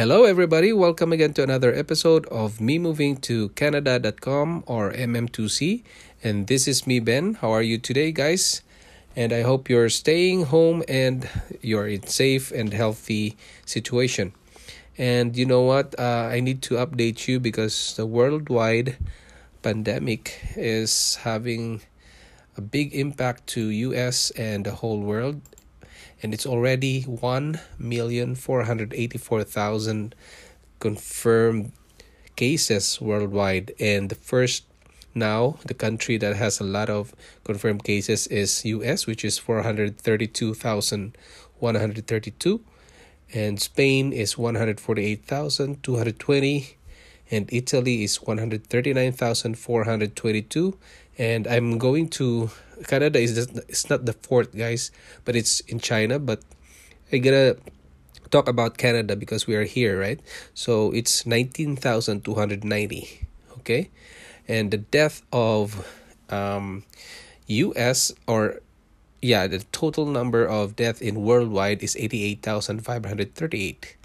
Hello, everybody. Welcome again to another episode of me moving to Canada.com or MM2C. And this is me, Ben. How are you today, guys? And I hope you're staying home and you're in safe and healthy situation. And you know what? Uh, I need to update you because the worldwide pandemic is having a big impact to US and the whole world and it's already 1,484,000 confirmed cases worldwide. And the first now the country that has a lot of confirmed cases is US which is 432,132 and Spain is 148,220 and Italy is 139,422 and I'm going to Canada is just, it's not the fourth guys but it's in China. But I gotta talk about Canada because we are here right? So it's 19,290 okay? And the death of um US or yeah the total number of death in worldwide is 88,538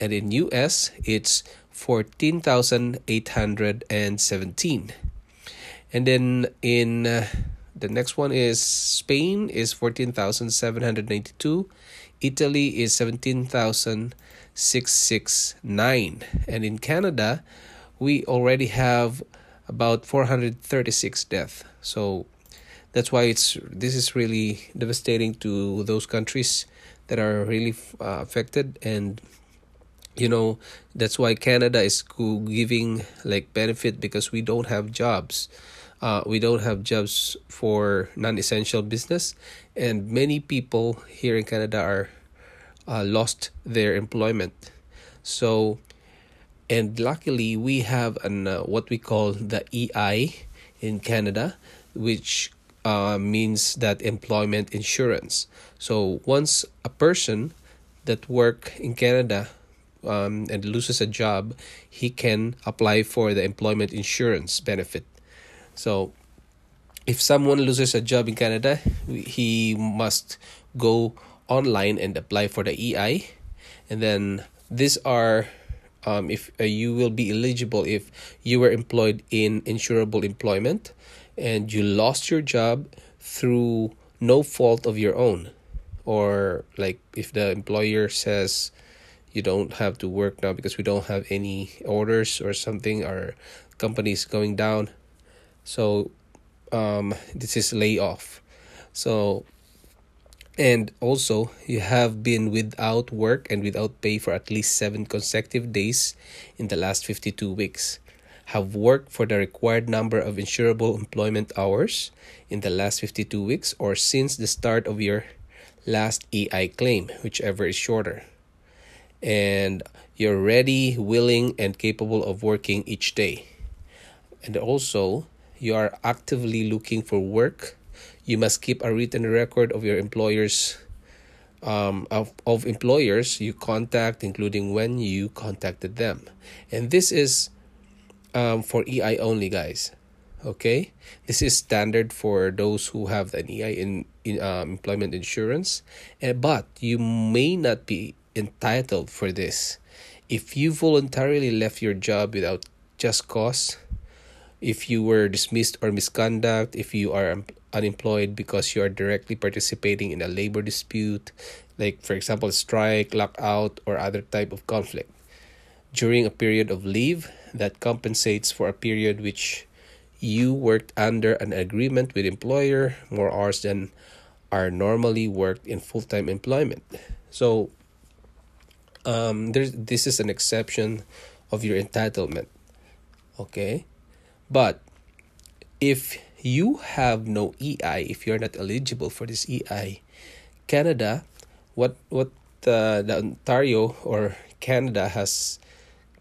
and in US it's 14,817 and then in uh, the next one is Spain is 14,792 Italy is 17,669 and in Canada we already have about 436 deaths. So that's why it's this is really devastating to those countries that are really uh, affected. And you know that's why canada is giving like benefit because we don't have jobs uh, we don't have jobs for non-essential business and many people here in canada are uh, lost their employment so and luckily we have an uh, what we call the ei in canada which uh, means that employment insurance so once a person that work in canada um, and loses a job, he can apply for the employment insurance benefit. So, if someone loses a job in Canada, he must go online and apply for the EI, and then these are um, if uh, you will be eligible if you were employed in insurable employment and you lost your job through no fault of your own. Or like if the employer says you don't have to work now because we don't have any orders or something our company is going down so um this is layoff so and also you have been without work and without pay for at least 7 consecutive days in the last 52 weeks. Have worked for the required number of insurable employment hours in the last 52 weeks or since the start of your last EI claim whichever is shorter. And you're ready, willing, and capable of working each day. And also, you are actively looking for work. You must keep a written record of your employers um, of, of employers you contact, including when you contacted them. And this is um, for EI only, guys. Okay, this is standard for those who have an EI in, in um, employment insurance, and but you may not be entitled for this. If you voluntarily left your job without just cause, if you were dismissed or misconduct, if you are unemployed because you are directly participating in a labor dispute, like for example strike, lockout, or other type of conflict, during a period of leave that compensates for a period which you worked under an agreement with employer more hours than are normally worked in full-time employment. So um, there's this is an exception of your entitlement okay but if you have no EI if you're not eligible for this EI Canada what what the, the Ontario or Canada has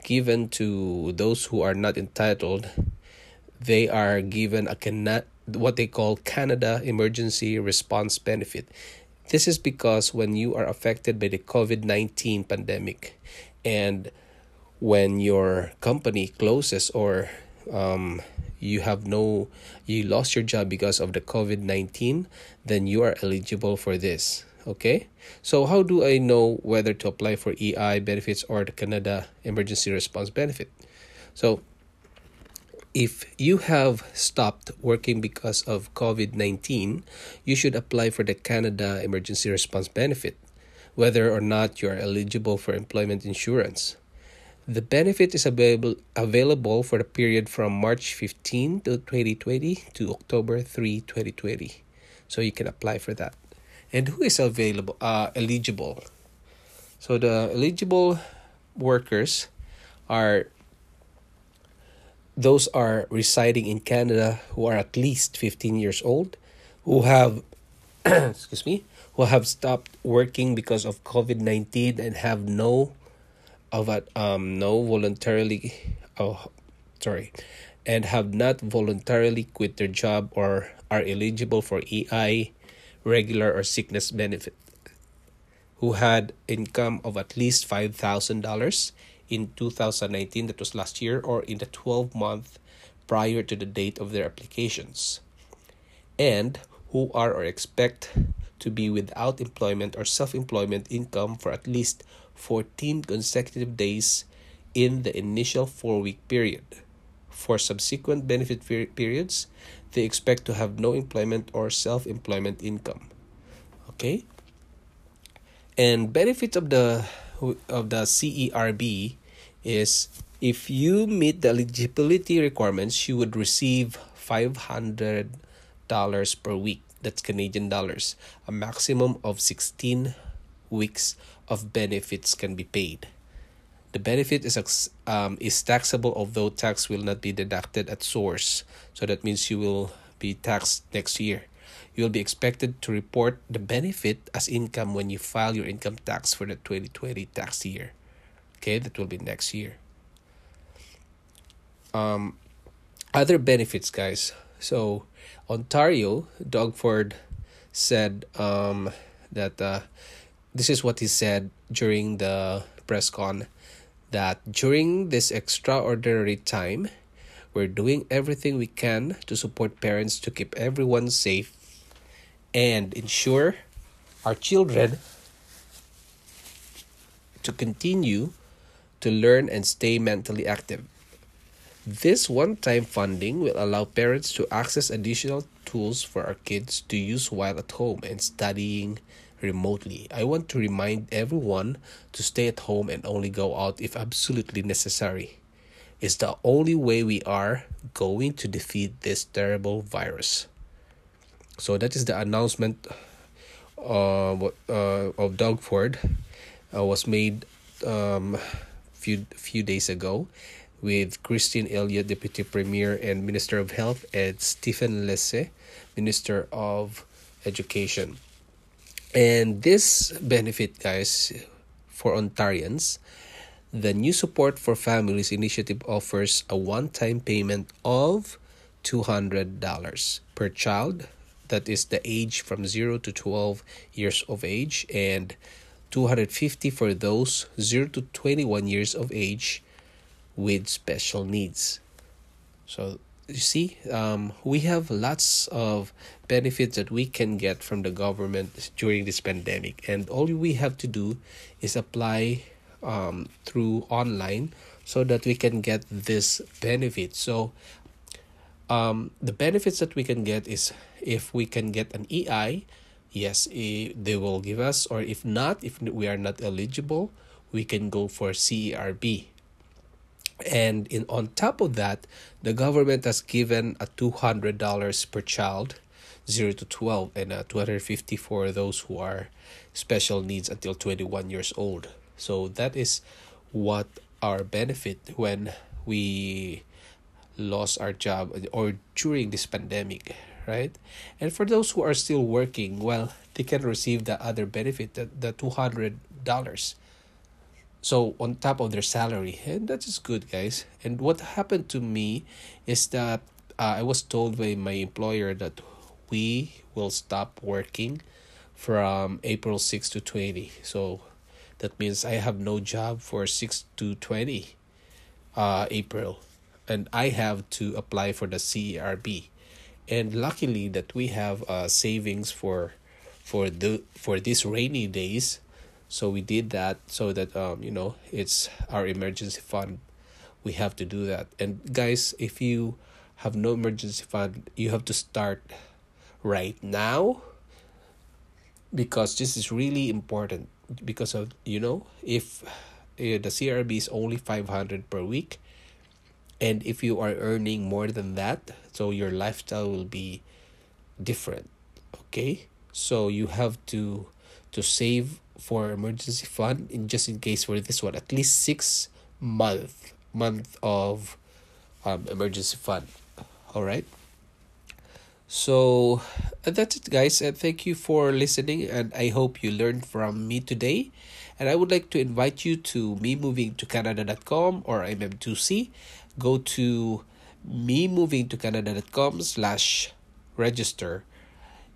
given to those who are not entitled, they are given a Cana- what they call Canada Emergency Response Benefit. This is because when you are affected by the COVID 19 pandemic and when your company closes or um, you have no you lost your job because of the covid-19 then you are eligible for this okay? So how do i know whether to apply for ei benefits or the canada emergency response benefit? So if you have stopped working because of covid-19 you should apply for the canada emergency response benefit whether or not you are eligible for employment insurance the benefit is available available for the period from March 15 to 2020 to October 3, 2020. So you can apply for that. And who is available uh eligible? So the eligible workers are those are residing in Canada who are at least 15 years old, who have excuse me, who have stopped working because of COVID-19 and have no of a um no voluntarily oh sorry and have not voluntarily quit their job or are eligible for EI regular or sickness benefit who had income of at least $5,000 in 2019 that was last year or in the 12 month prior to the date of their applications and who are or expect to be without employment or self-employment income for at least 14 consecutive days in the initial four week period. For subsequent benefit periods, they expect to have no employment or self employment income. Okay? And benefits of the of the CERB is if you meet the eligibility requirements, you would receive $500 per week. That's Canadian dollars. A maximum of 16 weeks of benefits can be paid. The benefit is um, is taxable, although tax will not be deducted at source. So that means you will be taxed next year. You will be expected to report the benefit as income when you file your income tax for the 2020 tax year. Okay, that will be next year. Um, other benefits, guys. So, Ontario, Doug Ford said um, that uh, this is what he said during the press con that during this extraordinary time, we're doing everything we can to support parents to keep everyone safe and ensure our children to continue to learn and stay mentally active. This one time funding will allow parents to access additional tools for our kids to use while at home and studying remotely. I want to remind everyone to stay at home and only go out if absolutely necessary. It's the only way we are going to defeat this terrible virus. So that is the announcement uh, uh, of Doug Ford uh, was made um, few few days ago with Christine Elliott, Deputy Premier and Minister of Health, and Stephen Lecce, Minister of Education. And this benefit, guys, for Ontarians, the new Support for Families initiative offers a one time payment of $200 per child. That is the age from 0 to 12 years of age, and 250 for those 0 to 21 years of age with special needs. So you see, um, we have lots of benefits that we can get from the government during this pandemic, and all we have to do is apply um, through online so that we can get this benefit. So, um, the benefits that we can get is if we can get an EI, yes, they will give us, or if not, if we are not eligible, we can go for CERB and in on top of that the government has given a $200 per child 0 to 12 and a 250 for those who are special needs until 21 years old. So that is what our benefit when we lost our job or during this pandemic right? And for those who are still working well they can receive the other benefit the, the $200 so on top of their salary and that is good guys. And what happened to me is that uh, i was told by my employer that we will stop working from april 6 to 20 so that means i have no job for 6 to 20 uh, april. And i have to apply for the cerb and luckily that we have uh, savings for for the for these rainy days so we did that so that um you know it's our emergency fund. We have to do that. And guys if you have no emergency fund you have to start right now because this is really important because of you know if uh, the crb is only 500 per week and if you are earning more than that so your lifestyle will be different okay? So you have to to save for emergency fund in just in case for this one at least six month month of um, emergency fund. All right? So uh, that's it guys. And thank you for listening and i hope you learned from me today. And i would like to invite you to me moving to canada.com or mm2c go to me moving to canada.com slash register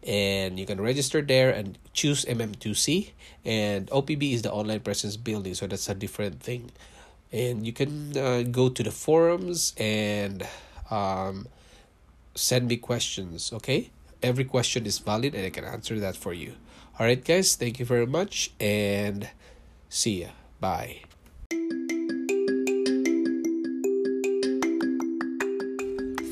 and you can register there and choose mm2c and opb is the online presence building so that's a different thing. And you can uh, go to the forums and um, send me questions okay? Every question is valid and i can answer that for you. All right guys thank you very much and see ya. Bye